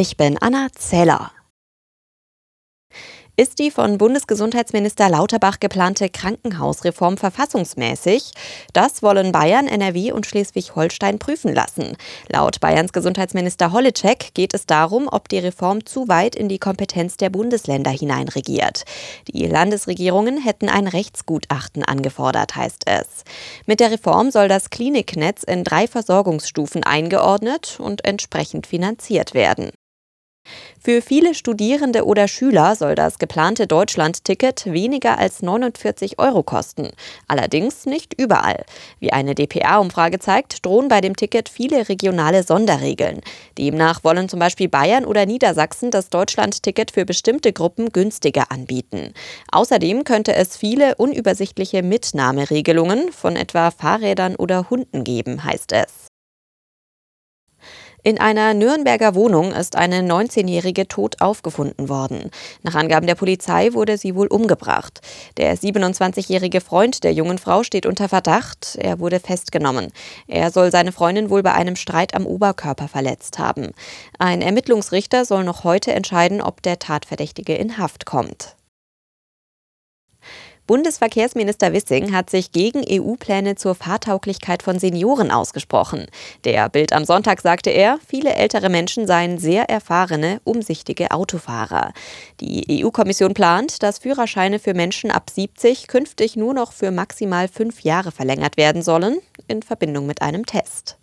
Ich bin Anna Zeller. Ist die von Bundesgesundheitsminister Lauterbach geplante Krankenhausreform verfassungsmäßig? Das wollen Bayern, NRW und Schleswig-Holstein prüfen lassen. Laut Bayerns Gesundheitsminister Holleczek geht es darum, ob die Reform zu weit in die Kompetenz der Bundesländer hineinregiert. Die Landesregierungen hätten ein Rechtsgutachten angefordert, heißt es. Mit der Reform soll das Kliniknetz in drei Versorgungsstufen eingeordnet und entsprechend finanziert werden. Für viele Studierende oder Schüler soll das geplante Deutschland-Ticket weniger als 49 Euro kosten. Allerdings nicht überall. Wie eine dpa-Umfrage zeigt, drohen bei dem Ticket viele regionale Sonderregeln. Demnach wollen zum Beispiel Bayern oder Niedersachsen das Deutschland-Ticket für bestimmte Gruppen günstiger anbieten. Außerdem könnte es viele unübersichtliche Mitnahmeregelungen von etwa Fahrrädern oder Hunden geben, heißt es. In einer Nürnberger Wohnung ist eine 19-Jährige tot aufgefunden worden. Nach Angaben der Polizei wurde sie wohl umgebracht. Der 27-jährige Freund der jungen Frau steht unter Verdacht. Er wurde festgenommen. Er soll seine Freundin wohl bei einem Streit am Oberkörper verletzt haben. Ein Ermittlungsrichter soll noch heute entscheiden, ob der Tatverdächtige in Haft kommt. Bundesverkehrsminister Wissing hat sich gegen EU-Pläne zur Fahrtauglichkeit von Senioren ausgesprochen. Der Bild am Sonntag sagte er, viele ältere Menschen seien sehr erfahrene, umsichtige Autofahrer. Die EU-Kommission plant, dass Führerscheine für Menschen ab 70 künftig nur noch für maximal fünf Jahre verlängert werden sollen, in Verbindung mit einem Test.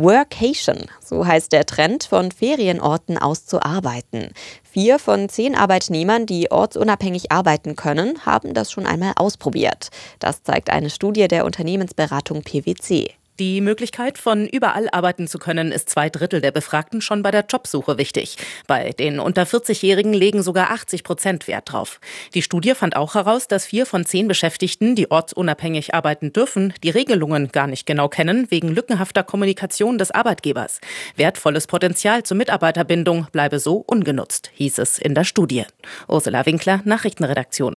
Workation, so heißt der Trend, von Ferienorten aus zu arbeiten. Vier von zehn Arbeitnehmern, die ortsunabhängig arbeiten können, haben das schon einmal ausprobiert. Das zeigt eine Studie der Unternehmensberatung PwC. Die Möglichkeit, von überall arbeiten zu können, ist zwei Drittel der Befragten schon bei der Jobsuche wichtig. Bei den unter 40-Jährigen legen sogar 80 Prozent Wert drauf. Die Studie fand auch heraus, dass vier von zehn Beschäftigten, die ortsunabhängig arbeiten dürfen, die Regelungen gar nicht genau kennen, wegen lückenhafter Kommunikation des Arbeitgebers. Wertvolles Potenzial zur Mitarbeiterbindung bleibe so ungenutzt, hieß es in der Studie. Ursula Winkler, Nachrichtenredaktion.